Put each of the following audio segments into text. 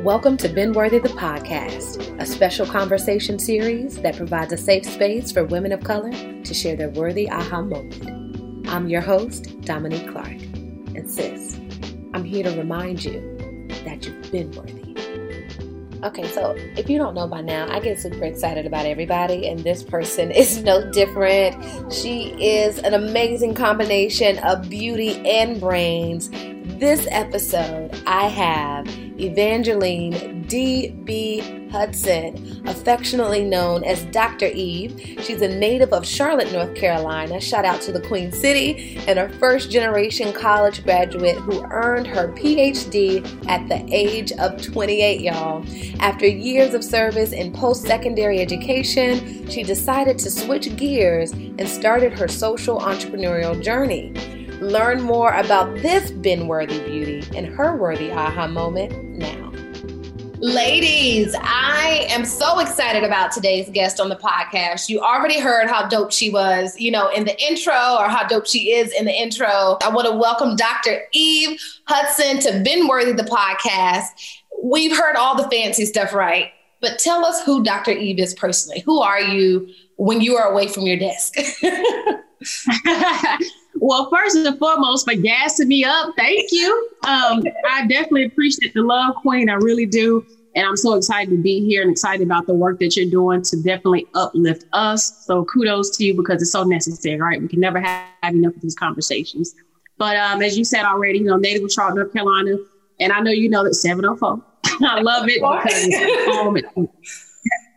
Welcome to Been Worthy the Podcast, a special conversation series that provides a safe space for women of color to share their worthy aha moment. I'm your host, Dominique Clark. And sis, I'm here to remind you that you've been worthy. Okay, so if you don't know by now, I get super excited about everybody, and this person is no different. She is an amazing combination of beauty and brains. This episode, I have Evangeline D.B. Hudson, affectionately known as Dr. Eve. She's a native of Charlotte, North Carolina. Shout out to the Queen City and a first generation college graduate who earned her PhD at the age of 28, y'all. After years of service in post secondary education, she decided to switch gears and started her social entrepreneurial journey. Learn more about this Been Worthy beauty and her worthy aha moment now. Ladies, I am so excited about today's guest on the podcast. You already heard how dope she was, you know, in the intro or how dope she is in the intro. I want to welcome Dr. Eve Hudson to Been Worthy the podcast. We've heard all the fancy stuff, right? But tell us who Dr. Eve is personally. Who are you when you are away from your desk? Well, first and foremost, for gassing me up, thank you. Um, I definitely appreciate the love, Queen. I really do. And I'm so excited to be here and excited about the work that you're doing to definitely uplift us. So kudos to you because it's so necessary, right? We can never have enough of these conversations. But um, as you said already, you know, native of Charlotte, North Carolina, and I know you know that 704. I love it because um,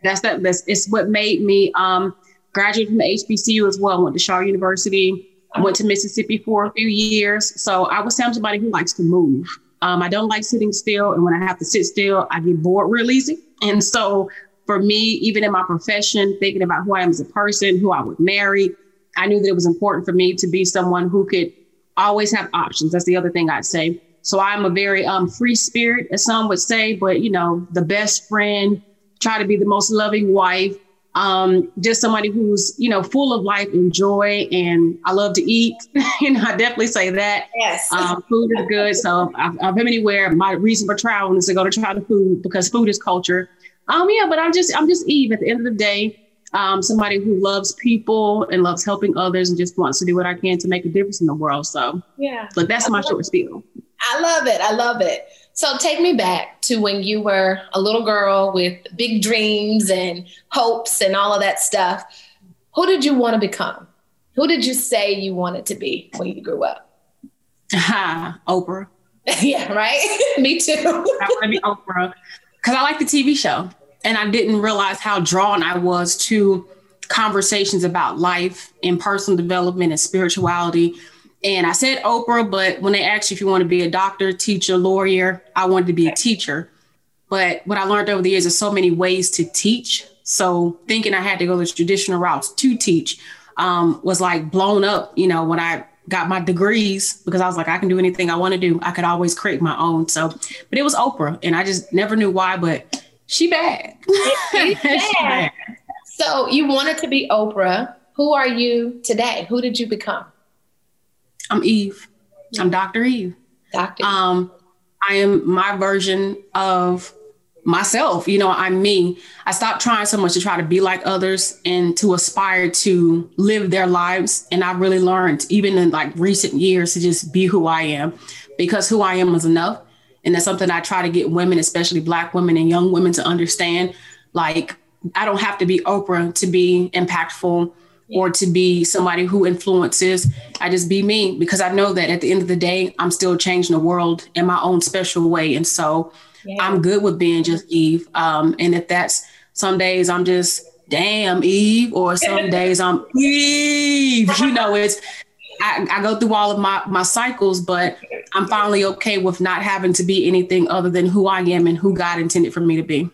that's that. That's it's what made me um, graduate from the HBCU as well. Went to Shaw University I went to Mississippi for a few years. So I I'm somebody who likes to move. Um, I don't like sitting still. And when I have to sit still, I get bored real easy. And so for me, even in my profession, thinking about who I am as a person, who I would marry, I knew that it was important for me to be someone who could always have options. That's the other thing I'd say. So I'm a very um, free spirit, as some would say, but you know, the best friend, try to be the most loving wife, um, just somebody who's you know full of life and joy and i love to eat. You know i definitely say that. Yes. Um, food is good. So I've, I've been anywhere. My reason for traveling is to go to try the food because food is culture. Um yeah but i'm just i'm just eve at the end of the day. Um, somebody who loves people and loves helping others and just wants to do what i can to make a difference in the world. So yeah. but that's my short spiel. I love it. I love it so take me back to when you were a little girl with big dreams and hopes and all of that stuff. Who did you want to become? Who did you say you wanted to be when you grew up? Ha, Oprah. yeah, right? me too. I want to be Oprah because I like the TV show. And I didn't realize how drawn I was to conversations about life and personal development and spirituality and I said Oprah, but when they asked you if you want to be a doctor, teacher, lawyer, I wanted to be a teacher. But what I learned over the years is so many ways to teach. So thinking I had to go the traditional routes to teach um, was like blown up, you know, when I got my degrees because I was like, I can do anything I want to do. I could always create my own. So, but it was Oprah, and I just never knew why, but she bad. she bad. So you wanted to be Oprah. Who are you today? Who did you become? I'm Eve. I'm Dr. Eve. Dr. Um, I am my version of myself. You know, I'm me. I stopped trying so much to try to be like others and to aspire to live their lives. And I really learned, even in like recent years, to just be who I am because who I am is enough. And that's something I try to get women, especially Black women and young women, to understand. Like, I don't have to be Oprah to be impactful or to be somebody who influences. I just be me because I know that at the end of the day, I'm still changing the world in my own special way. And so yeah. I'm good with being just Eve. Um, and if that's some days I'm just damn Eve, or some days I'm Eve, you know, it's I, I, go through all of my my cycles, but I'm finally okay with not having to be anything other than who I am and who God intended for me to be.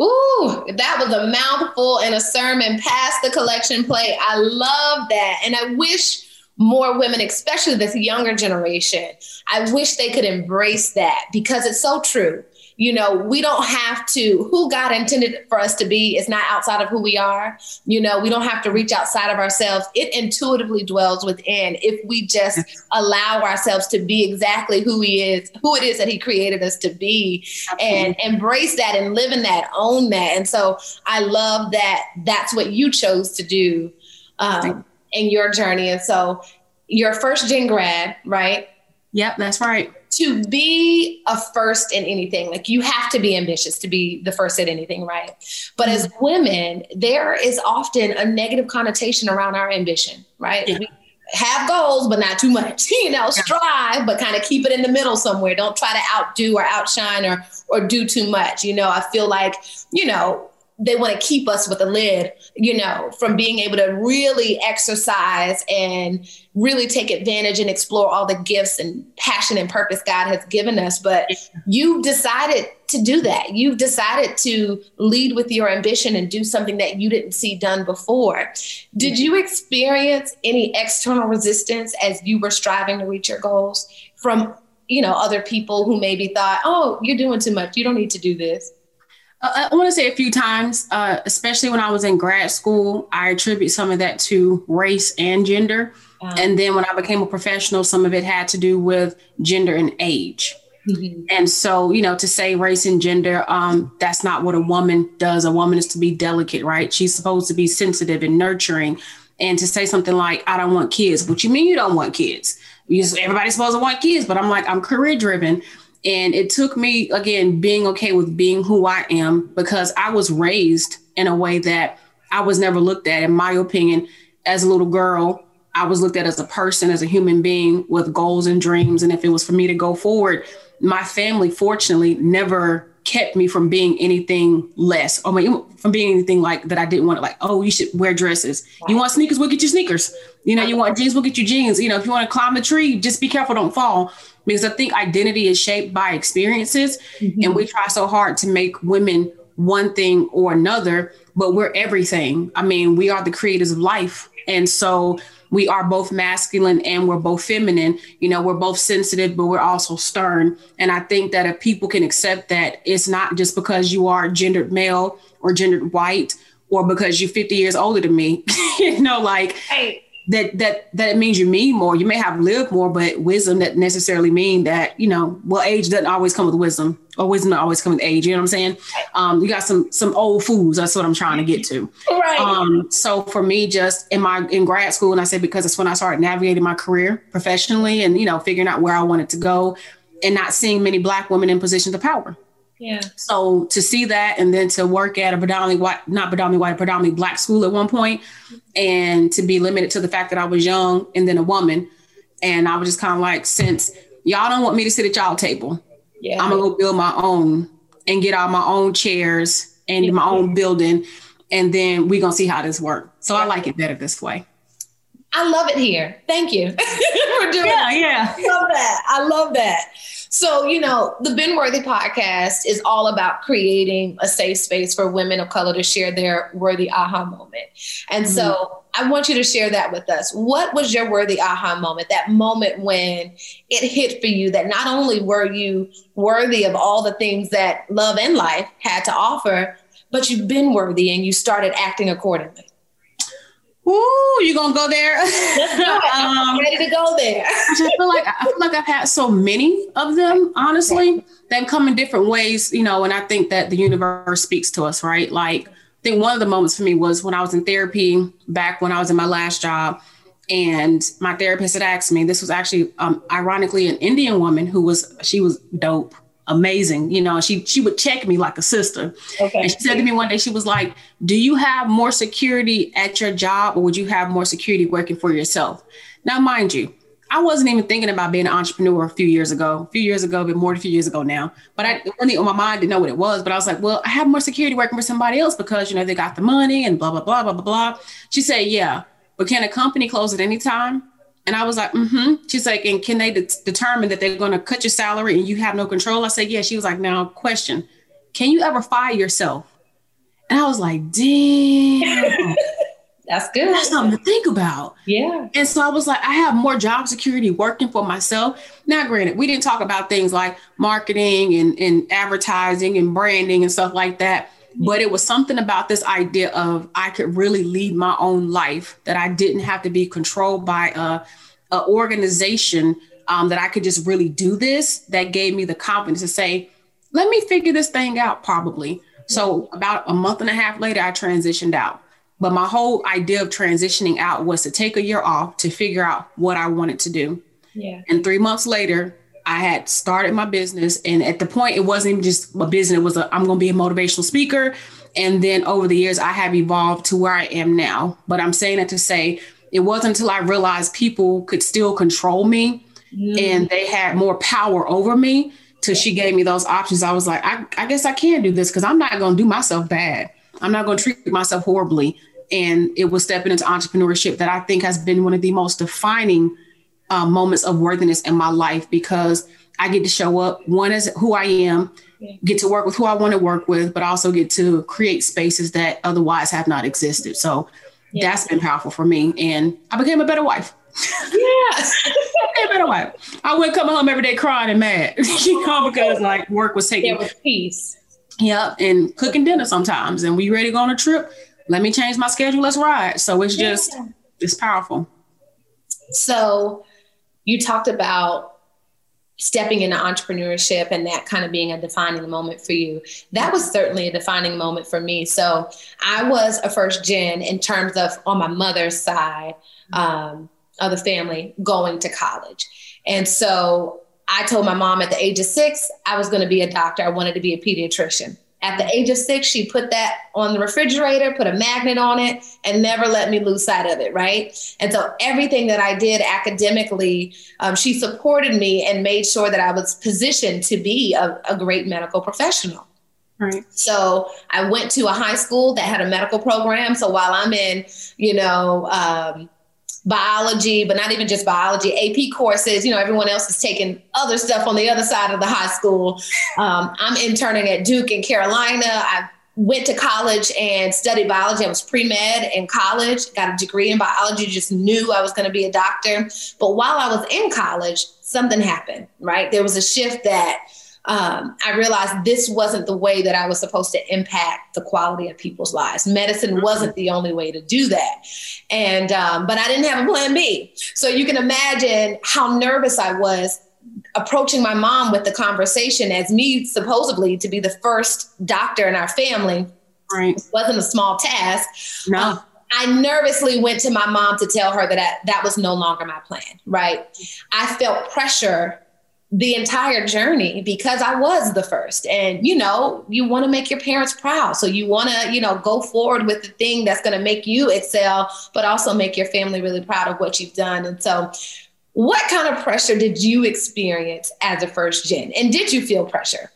Ooh, that was a mouthful and a sermon past the collection plate. I love that. And I wish more women, especially this younger generation, I wish they could embrace that because it's so true you know, we don't have to, who God intended for us to be is not outside of who we are. You know, we don't have to reach outside of ourselves. It intuitively dwells within if we just allow ourselves to be exactly who He is, who it is that He created us to be, Absolutely. and embrace that and live in that, own that. And so I love that that's what you chose to do um, in your journey. And so your first gen grad, right? Yep, that's right to be a first in anything, like you have to be ambitious to be the first at anything, right? But mm-hmm. as women, there is often a negative connotation around our ambition, right? Yeah. We have goals, but not too much. You know, strive, but kind of keep it in the middle somewhere. Don't try to outdo or outshine or or do too much. You know, I feel like, you know, they want to keep us with a lid, you know, from being able to really exercise and really take advantage and explore all the gifts and passion and purpose God has given us. But you've decided to do that. You've decided to lead with your ambition and do something that you didn't see done before. Did you experience any external resistance as you were striving to reach your goals from, you know, other people who maybe thought, oh, you're doing too much. You don't need to do this? Uh, I want to say a few times, uh, especially when I was in grad school, I attribute some of that to race and gender. Um, and then when I became a professional, some of it had to do with gender and age. Mm-hmm. And so, you know, to say race and gender, um, that's not what a woman does. A woman is to be delicate, right? She's supposed to be sensitive and nurturing. And to say something like, I don't want kids, what you mean you don't want kids? You, everybody's supposed to want kids, but I'm like, I'm career driven. And it took me, again, being okay with being who I am because I was raised in a way that I was never looked at, in my opinion, as a little girl. I was looked at as a person, as a human being with goals and dreams. And if it was for me to go forward, my family, fortunately, never kept me from being anything less or from being anything like that I didn't want to like, oh, you should wear dresses. You want sneakers, we'll get you sneakers. You know, you want jeans, we'll get you jeans. You know, if you want to climb the tree, just be careful, don't fall because I think identity is shaped by experiences. Mm-hmm. And we try so hard to make women one thing or another, but we're everything. I mean, we are the creators of life. And so we are both masculine and we're both feminine. You know, we're both sensitive, but we're also stern. And I think that if people can accept that, it's not just because you are gendered male or gendered white or because you're 50 years older than me. you know, like hey that that that it means you mean more. You may have lived more, but wisdom that necessarily mean that you know. Well, age doesn't always come with wisdom, or wisdom doesn't always come with age. You know what I'm saying? Um, you got some some old fools. That's what I'm trying to get to. Right. Um, so for me, just in my in grad school, and I say because it's when I started navigating my career professionally, and you know figuring out where I wanted to go, and not seeing many Black women in positions of power. Yeah. So to see that and then to work at a predominantly white, not predominantly white, predominantly black school at one point, and to be limited to the fact that I was young and then a woman. And I was just kind of like, since y'all don't want me to sit at y'all table, yeah. I'm gonna go build my own and get all my own chairs and yeah. my own building. And then we're gonna see how this works. So I like it better this way. I love it here. Thank you for doing yeah, yeah. I love that. I love that. So, you know, the Been Worthy podcast is all about creating a safe space for women of color to share their worthy aha moment. And mm-hmm. so I want you to share that with us. What was your worthy aha moment? That moment when it hit for you that not only were you worthy of all the things that love and life had to offer, but you've been worthy and you started acting accordingly. Ooh, you gonna go there? um, ready to go there. I just feel like I feel like I've had so many of them. Honestly, they come in different ways, you know. And I think that the universe speaks to us, right? Like, I think one of the moments for me was when I was in therapy back when I was in my last job, and my therapist had asked me. This was actually, um, ironically, an Indian woman who was she was dope amazing. You know, she she would check me like a sister. Okay. And she said to me one day, she was like, "Do you have more security at your job, or would you have more security working for yourself?" Now, mind you, I wasn't even thinking about being an entrepreneur a few years ago. A few years ago, but more than a few years ago now. But I really on my mind didn't know what it was. But I was like, well, I have more security working for somebody else because you know they got the money and blah blah blah blah blah blah. She said, yeah, but can a company close at any time? And I was like, mm-hmm. She's like, and can they de- determine that they're going to cut your salary and you have no control? I said, yeah. She was like, now question, can you ever fire yourself? And I was like, damn. That's good. That's something to think about. Yeah. And so I was like, I have more job security working for myself. Now, granted, we didn't talk about things like marketing and, and advertising and branding and stuff like that. But it was something about this idea of I could really lead my own life, that I didn't have to be controlled by a, a organization, um, that I could just really do this. That gave me the confidence to say, let me figure this thing out, probably. So about a month and a half later, I transitioned out. But my whole idea of transitioning out was to take a year off to figure out what I wanted to do. Yeah. And three months later, I had started my business. And at the point, it wasn't even just a business, it was a, I'm going to be a motivational speaker. And then over the years, I have evolved to where I am now. But I'm saying it to say it wasn't until I realized people could still control me mm. and they had more power over me till she gave me those options. I was like, I, I guess I can do this because I'm not going to do myself bad. I'm not going to treat myself horribly and it was stepping into entrepreneurship that I think has been one of the most defining uh, moments of worthiness in my life because I get to show up. One is who I am, get to work with who I want to work with, but also get to create spaces that otherwise have not existed. So yeah. that's been powerful for me, and I became a better wife. Yes, a better wife. I wouldn't come home every day crying and mad, you know, because like work was taking yeah, peace. Yep, and cooking dinner sometimes, and we ready to go on a trip let me change my schedule. Let's ride. So it's just, yeah. it's powerful. So you talked about stepping into entrepreneurship and that kind of being a defining moment for you. That was certainly a defining moment for me. So I was a first gen in terms of on my mother's side um, of the family going to college. And so I told my mom at the age of six, I was going to be a doctor. I wanted to be a pediatrician. At the age of six, she put that on the refrigerator, put a magnet on it, and never let me lose sight of it, right? And so everything that I did academically, um, she supported me and made sure that I was positioned to be a, a great medical professional. Right. So I went to a high school that had a medical program. So while I'm in, you know, um, biology, but not even just biology, AP courses. You know, everyone else is taking other stuff on the other side of the high school. Um, I'm interning at Duke in Carolina. I went to college and studied biology. I was pre med in college, got a degree in biology, just knew I was going to be a doctor. But while I was in college, something happened, right? There was a shift that um, I realized this wasn't the way that I was supposed to impact the quality of people's lives. Medicine mm-hmm. wasn't the only way to do that. And, um, but I didn't have a plan B. So you can imagine how nervous I was approaching my mom with the conversation as me supposedly to be the first doctor in our family. Right. It wasn't a small task. No. Um, I nervously went to my mom to tell her that I, that was no longer my plan, right? I felt pressure the entire journey because I was the first. And, you know, you want to make your parents proud. So you want to, you know, go forward with the thing that's going to make you excel, but also make your family really proud of what you've done. And so, what kind of pressure did you experience as a first gen? And did you feel pressure?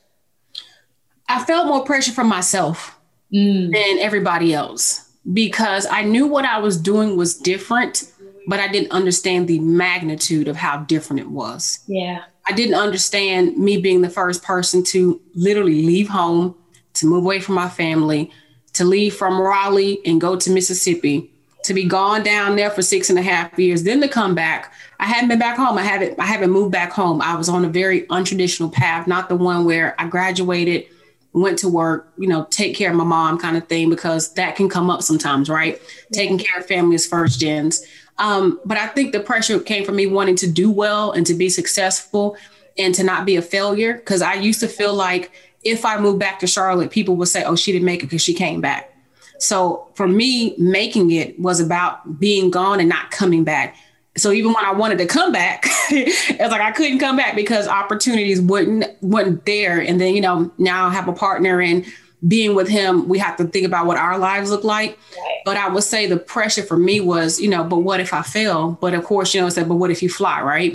I felt more pressure from myself mm. than everybody else because I knew what I was doing was different, but I didn't understand the magnitude of how different it was. Yeah. I didn't understand me being the first person to literally leave home, to move away from my family, to leave from Raleigh and go to Mississippi, to be gone down there for six and a half years, then to come back. I hadn't been back home. I haven't I haven't moved back home. I was on a very untraditional path, not the one where I graduated, went to work, you know, take care of my mom kind of thing, because that can come up sometimes, right? Yeah. Taking care of families first gens. Um, but I think the pressure came from me wanting to do well and to be successful and to not be a failure. Because I used to feel like if I moved back to Charlotte, people would say, oh, she didn't make it because she came back. So for me, making it was about being gone and not coming back. So even when I wanted to come back, it's like I couldn't come back because opportunities wouldn't wasn't there. And then you know now I have a partner and being with him, we have to think about what our lives look like. Right. But I would say the pressure for me was, you know, but what if I fail? But of course, you know, I said, but what if you fly, right?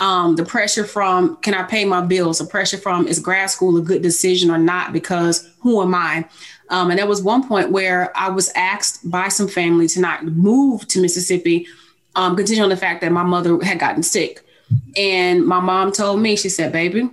Um, the pressure from can I pay my bills? The pressure from is grad school a good decision or not? Because who am I? Um, and there was one point where I was asked by some family to not move to Mississippi um, continue on the fact that my mother had gotten sick. And my mom told me, she said, baby,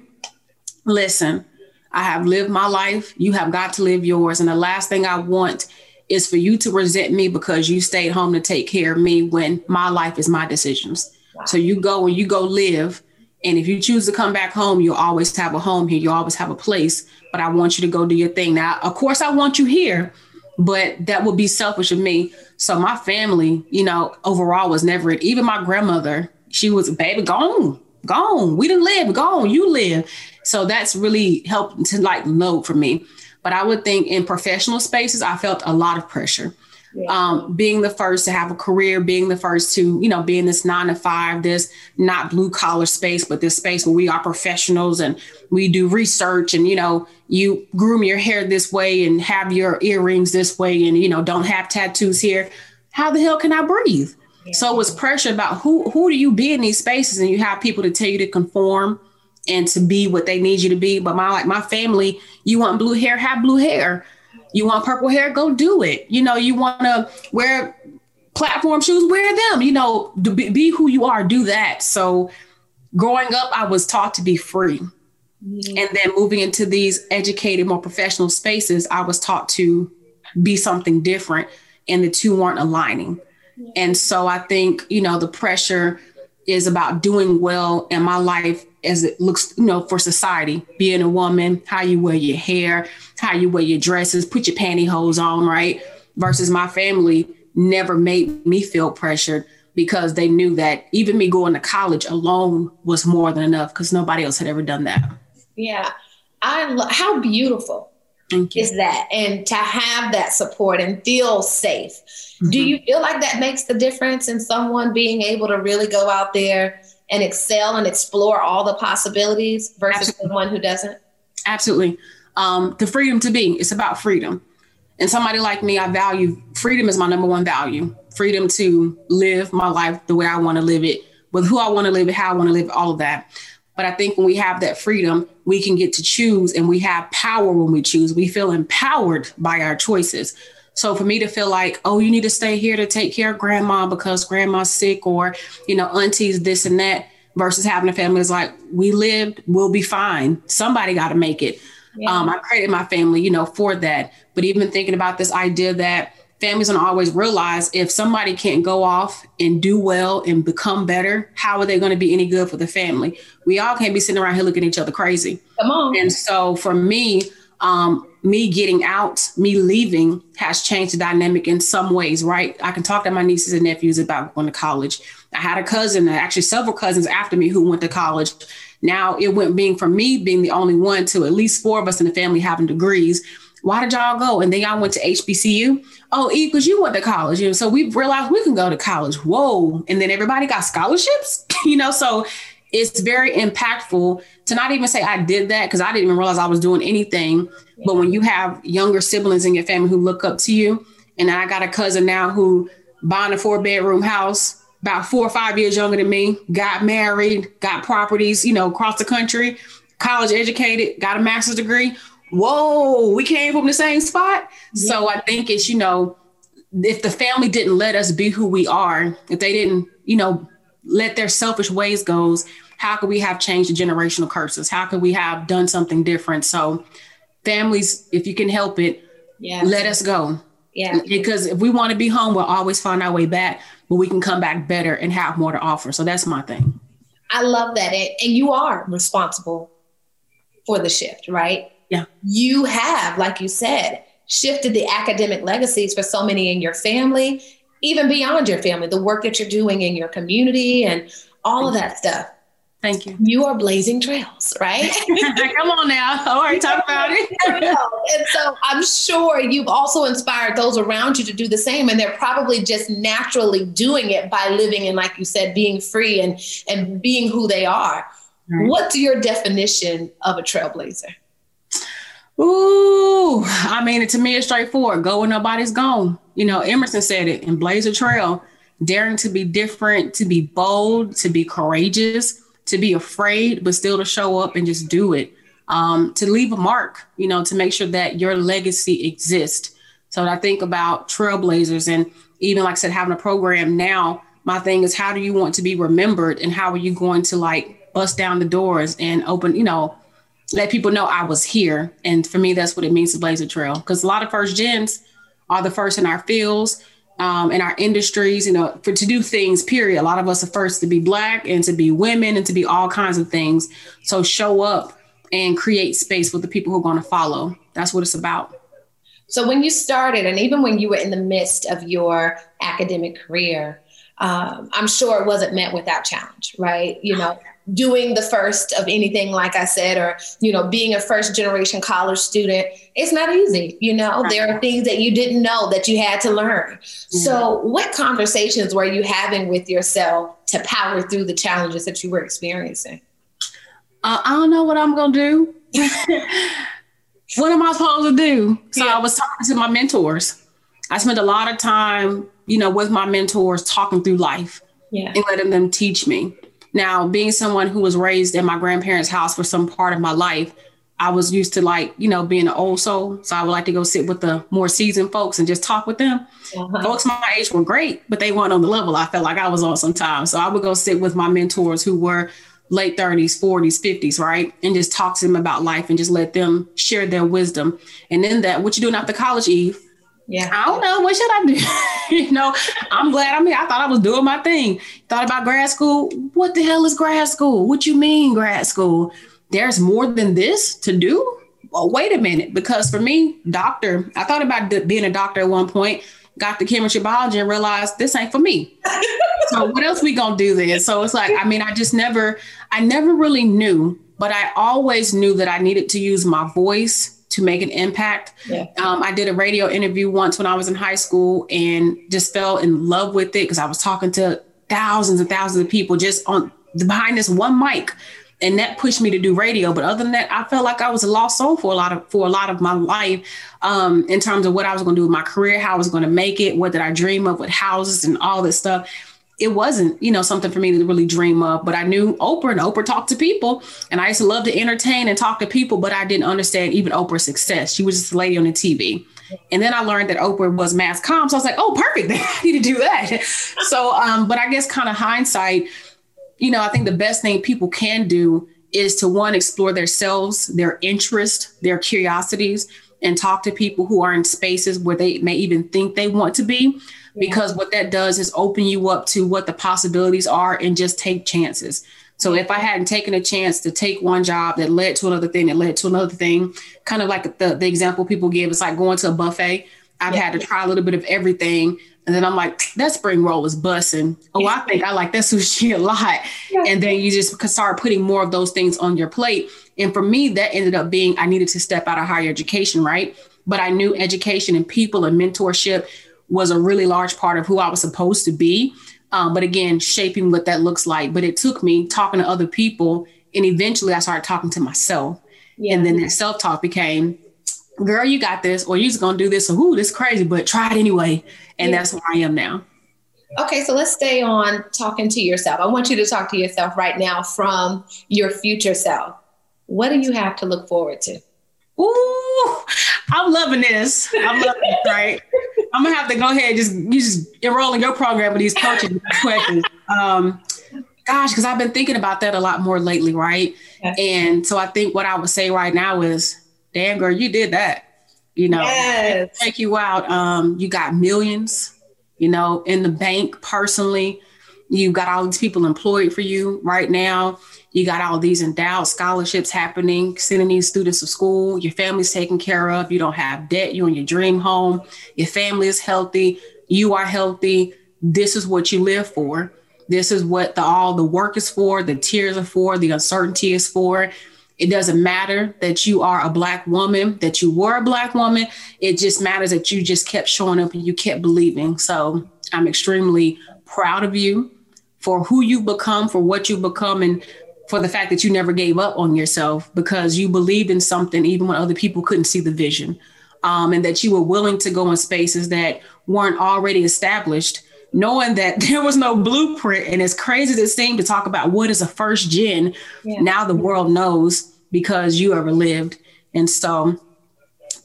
listen, I have lived my life. You have got to live yours. And the last thing I want is for you to resent me because you stayed home to take care of me when my life is my decisions. Wow. So you go and you go live. And if you choose to come back home, you'll always have a home here. You always have a place. But I want you to go do your thing. Now, of course, I want you here, but that would be selfish of me. So my family, you know, overall was never it. Even my grandmother, she was, baby, gone, gone. We didn't live, gone. You live. So that's really helped to like load for me. But I would think in professional spaces, I felt a lot of pressure. Yeah. Um, being the first to have a career, being the first to, you know, be in this nine to five, this not blue collar space, but this space where we are professionals and we do research and, you know, you groom your hair this way and have your earrings this way and, you know, don't have tattoos here. How the hell can I breathe? Yeah. So it was pressure about who who do you be in these spaces and you have people to tell you to conform and to be what they need you to be. But my like my family, you want blue hair, have blue hair. You want purple hair, go do it. You know, you want to wear platform shoes, wear them. You know, be, be, who you are, do that. So growing up, I was taught to be free. Mm-hmm. And then moving into these educated, more professional spaces, I was taught to be something different, and the two weren't aligning. And so I think, you know, the pressure is about doing well in my life as it looks, you know, for society, being a woman, how you wear your hair, how you wear your dresses, put your pantyhose on, right? Versus my family never made me feel pressured because they knew that even me going to college alone was more than enough because nobody else had ever done that. Yeah. I lo- how beautiful is that and to have that support and feel safe. Mm-hmm. Do you feel like that makes the difference in someone being able to really go out there and excel and explore all the possibilities versus Absolutely. someone who doesn't? Absolutely. Um, the freedom to be, it's about freedom. And somebody like me, I value freedom is my number one value. Freedom to live my life the way I want to live it, with who I want to live it, how I want to live it, all of that. But I think when we have that freedom, we can get to choose and we have power when we choose. We feel empowered by our choices. So for me to feel like, oh, you need to stay here to take care of grandma because grandma's sick or, you know, aunties this and that versus having a family is like, we lived, we'll be fine. Somebody got to make it. Yeah. Um, I created my family, you know, for that. But even thinking about this idea that families don't always realize if somebody can't go off and do well and become better, how are they going to be any good for the family? We all can't be sitting around here looking at each other crazy. Come on. And so for me, um, me getting out, me leaving has changed the dynamic in some ways, right? I can talk to my nieces and nephews about going to college. I had a cousin, actually several cousins after me who went to college. Now it went being from me being the only one to at least four of us in the family having degrees. Why did y'all go? And then y'all went to HBCU. Oh, E, because you went to college. You know, so we realized we can go to college. Whoa. And then everybody got scholarships, you know, so it's very impactful to not even say I did that because I didn't even realize I was doing anything. Yeah. But when you have younger siblings in your family who look up to you, and I got a cousin now who bought a four bedroom house about four or five years younger than me, got married, got properties, you know, across the country, college educated, got a master's degree. Whoa, we came from the same spot. Yeah. So I think it's, you know, if the family didn't let us be who we are, if they didn't, you know, let their selfish ways goes, how could we have changed the generational curses? How could we have done something different? So families, if you can help it, yeah. let us go. Yeah. Because if we want to be home, we'll always find our way back, but we can come back better and have more to offer. So that's my thing. I love that. And, and you are responsible for the shift, right? Yeah. You have, like you said, shifted the academic legacies for so many in your family even beyond your family, the work that you're doing in your community and all of that stuff. Thank you. You are blazing trails, right? Come on now. All right, talk about it. and so I'm sure you've also inspired those around you to do the same. And they're probably just naturally doing it by living and, like you said, being free and, and being who they are. Right. What's your definition of a trailblazer? Ooh, I mean, to me, it's straightforward. Go where nobody's gone. You know, Emerson said it in Blaze a Trail, daring to be different, to be bold, to be courageous, to be afraid, but still to show up and just do it. Um, to leave a mark, you know, to make sure that your legacy exists. So I think about trailblazers and even like I said, having a program now my thing is how do you want to be remembered and how are you going to like bust down the doors and open, you know, let people know I was here. And for me, that's what it means to blaze a trail. Because a lot of first gens are the first in our fields, um, in our industries, you know, for to do things, period. A lot of us are first to be black and to be women and to be all kinds of things. So show up and create space for the people who are going to follow. That's what it's about. So when you started, and even when you were in the midst of your academic career, um, I'm sure it wasn't met without challenge, right? You know, doing the first of anything, like I said, or, you know, being a first generation college student, it's not easy. You know, right. there are things that you didn't know that you had to learn. Mm-hmm. So, what conversations were you having with yourself to power through the challenges that you were experiencing? Uh, I don't know what I'm going to do. what am I supposed to do? So, yeah. I was talking to my mentors. I spent a lot of time you know, with my mentors, talking through life yeah. and letting them teach me. Now, being someone who was raised in my grandparents' house for some part of my life, I was used to like, you know, being an old soul. So I would like to go sit with the more seasoned folks and just talk with them. Uh-huh. Folks my age were great, but they weren't on the level I felt like I was on sometimes. So I would go sit with my mentors who were late 30s, 40s, 50s, right? And just talk to them about life and just let them share their wisdom. And then that, what you doing after college, Eve? Yeah. I don't know. What should I do? you know, I'm glad I'm here. I thought I was doing my thing. Thought about grad school. What the hell is grad school? What you mean grad school? There's more than this to do? Well, wait a minute. Because for me, doctor, I thought about being a doctor at one point, got the chemistry biology and realized this ain't for me. so what else we gonna do then? So it's like, I mean, I just never, I never really knew, but I always knew that I needed to use my voice to make an impact. Yeah. Um, I did a radio interview once when I was in high school and just fell in love with it because I was talking to thousands and thousands of people just on behind this one mic. And that pushed me to do radio. But other than that, I felt like I was a lost soul for a lot of for a lot of my life, um, in terms of what I was going to do with my career, how I was going to make it, what did I dream of with houses and all this stuff it wasn't, you know, something for me to really dream of. But I knew Oprah and Oprah talked to people. And I used to love to entertain and talk to people, but I didn't understand even Oprah's success. She was just a lady on the TV. And then I learned that Oprah was mass comm. So I was like, oh, perfect. I need to do that. so um, but I guess kind of hindsight, you know, I think the best thing people can do is to one, explore themselves, their interest, their curiosities, and talk to people who are in spaces where they may even think they want to be because what that does is open you up to what the possibilities are and just take chances. So if I hadn't taken a chance to take one job that led to another thing that led to another thing, kind of like the, the example people give, it's like going to a buffet. I've yeah. had to try a little bit of everything. And then I'm like, that spring roll was bussing. Oh, I think I like that sushi a lot. And then you just start putting more of those things on your plate. And for me, that ended up being I needed to step out of higher education, right? But I knew education and people and mentorship was a really large part of who I was supposed to be. Um, but again, shaping what that looks like. But it took me talking to other people, and eventually I started talking to myself. Yeah. And then that self talk became, girl, you got this, or you're just gonna do this. So, ooh, this crazy, but try it anyway. And yeah. that's where I am now. Okay, so let's stay on talking to yourself. I want you to talk to yourself right now from your future self. What do you have to look forward to? Ooh, I'm loving this. I'm loving right? I'm gonna have to go ahead and just you just enroll in your program with these coaching questions. Um, gosh, because I've been thinking about that a lot more lately, right? And so I think what I would say right now is, damn girl, you did that. You know, yes. take you out. Um, you got millions, you know, in the bank personally. You got all these people employed for you right now. You got all these endowed scholarships happening, sending these students to school. Your family's taken care of. You don't have debt. You're in your dream home. Your family is healthy. You are healthy. This is what you live for. This is what the, all the work is for, the tears are for, the uncertainty is for. It doesn't matter that you are a Black woman, that you were a Black woman. It just matters that you just kept showing up and you kept believing. So I'm extremely proud of you for who you've become, for what you've become, and for the fact that you never gave up on yourself because you believed in something even when other people couldn't see the vision. Um, and that you were willing to go in spaces that weren't already established, knowing that there was no blueprint. And as crazy as it seemed to talk about what is a first gen, yeah. now the world knows because you ever lived. And so,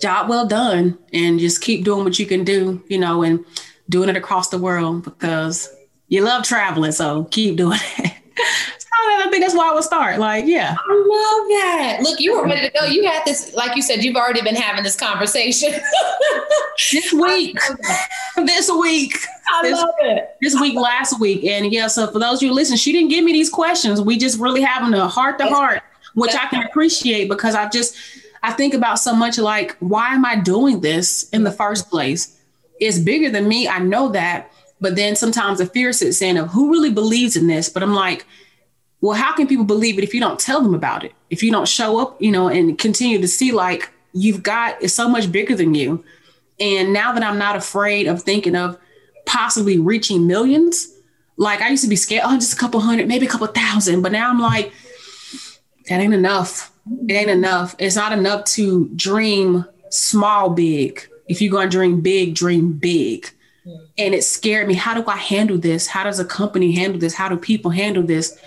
job well done, and just keep doing what you can do, you know, and doing it across the world because You love traveling, so keep doing it. I think that's why I would start. Like, yeah. I love that. Look, you were ready to go. You had this, like you said, you've already been having this conversation. this week. this week. I this, love it. This week, last week. And yeah, so for those of you listen, she didn't give me these questions. We just really having a heart to heart, which I can appreciate because I just I think about so much like, why am I doing this in the first place? It's bigger than me. I know that. But then sometimes the fear sits in of who really believes in this. But I'm like, well, how can people believe it if you don't tell them about it? If you don't show up, you know, and continue to see like you've got is so much bigger than you. And now that I'm not afraid of thinking of possibly reaching millions, like I used to be scared, oh, just a couple hundred, maybe a couple thousand. But now I'm like, that ain't enough. It ain't enough. It's not enough to dream small, big. If you're going to dream big, dream big. And it scared me. How do I handle this? How does a company handle this? How do people handle this?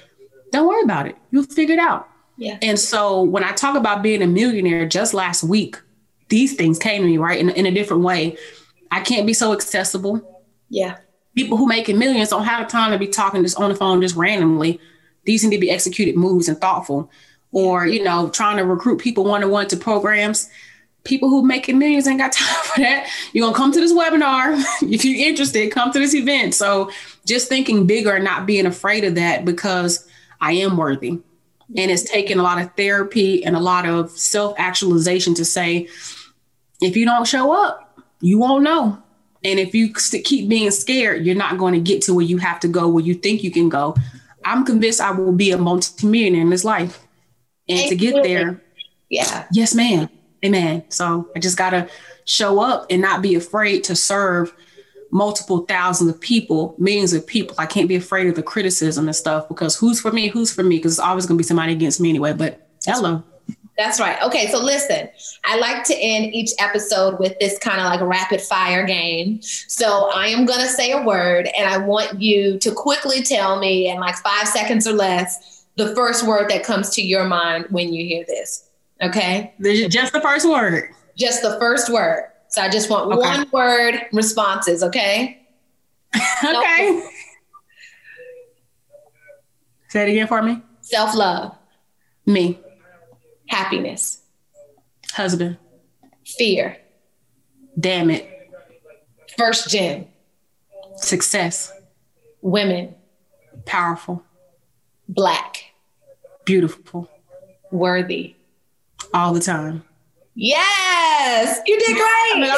Don't worry about it. You'll figure it out. Yeah. And so when I talk about being a millionaire just last week, these things came to me, right? In, in a different way. I can't be so accessible. Yeah. People who making millions don't have time to be talking just on the phone just randomly. These need to be executed moves and thoughtful. Or, you know, trying to recruit people one-on-one to programs. People who making millions ain't got time for that. You're gonna come to this webinar. if you're interested, come to this event. So just thinking bigger and not being afraid of that because I am worthy. And it's taken a lot of therapy and a lot of self actualization to say, if you don't show up, you won't know. And if you keep being scared, you're not going to get to where you have to go, where you think you can go. I'm convinced I will be a multimillionaire in this life. And to get there, yeah. Yes, ma'am. Amen. So I just got to show up and not be afraid to serve multiple thousands of people, millions of people. I can't be afraid of the criticism and stuff because who's for me? Who's for me? Because it's always going to be somebody against me anyway. But hello. That's right. Okay, so listen, I like to end each episode with this kind of like rapid fire game. So I am going to say a word and I want you to quickly tell me in like five seconds or less the first word that comes to your mind when you hear this. Okay? Just the first word. Just the first word. So I just want okay. one word responses, okay? okay. Nope. Say it again for me. Self love. Me. Happiness. Husband. Fear. Damn it. First gen. Success. Women. Powerful. Black. Beautiful. Worthy. All the time. Yes, you did great.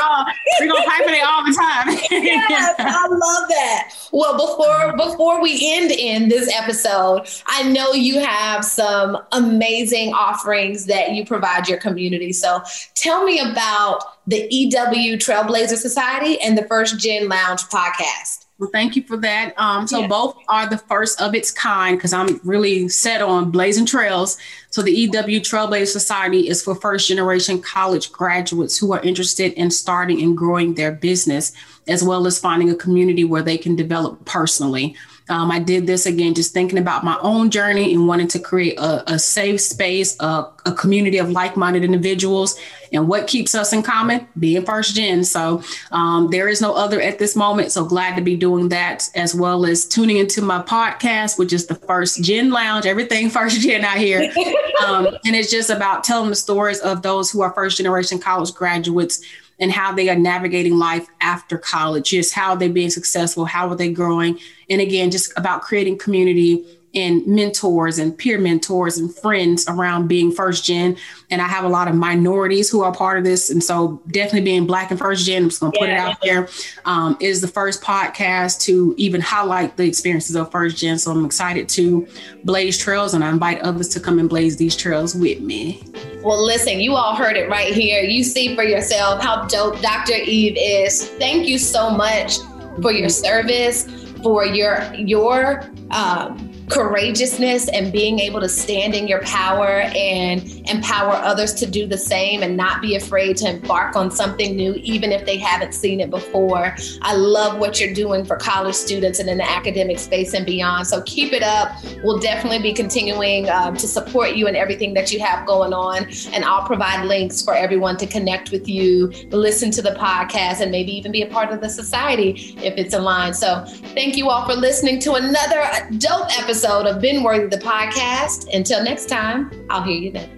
We're gonna pipe it all the time. yes, I love that. Well, before before we end in this episode, I know you have some amazing offerings that you provide your community. So tell me about the EW Trailblazer Society and the First Gen Lounge podcast. Well, thank you for that. Um, so yeah. both are the first of its kind because I'm really set on blazing trails. So the EW Trailblazer Society is for first generation college graduates who are interested in starting and growing their business, as well as finding a community where they can develop personally. Um, I did this again, just thinking about my own journey and wanting to create a, a safe space, a, a community of like minded individuals. And what keeps us in common? Being first gen. So um, there is no other at this moment. So glad to be doing that, as well as tuning into my podcast, which is the First Gen Lounge, everything first gen out here. um, and it's just about telling the stories of those who are first generation college graduates and how they are navigating life after college, just how they're being successful, how are they growing. And again, just about creating community and mentors and peer mentors and friends around being first gen. And I have a lot of minorities who are part of this. And so definitely being black and first gen, I'm just gonna put yeah. it out there, um, is the first podcast to even highlight the experiences of first gen. So I'm excited to blaze trails and I invite others to come and blaze these trails with me. Well, listen, you all heard it right here. You see for yourself how dope Dr. Eve is. Thank you so much for your service, for your your um, courageousness and being able to stand in your power and empower others to do the same and not be afraid to embark on something new, even if they haven't seen it before. I love what you're doing for college students and in the academic space and beyond. So keep it up. We'll definitely be continuing um, to support you and everything that you have going on. And I'll provide links for everyone to connect with you, listen to the podcast, and maybe even be a part of the society if it's aligned. So thank you all for listening to another dope episode of Been Worthy the podcast. Until next time, I'll hear you then.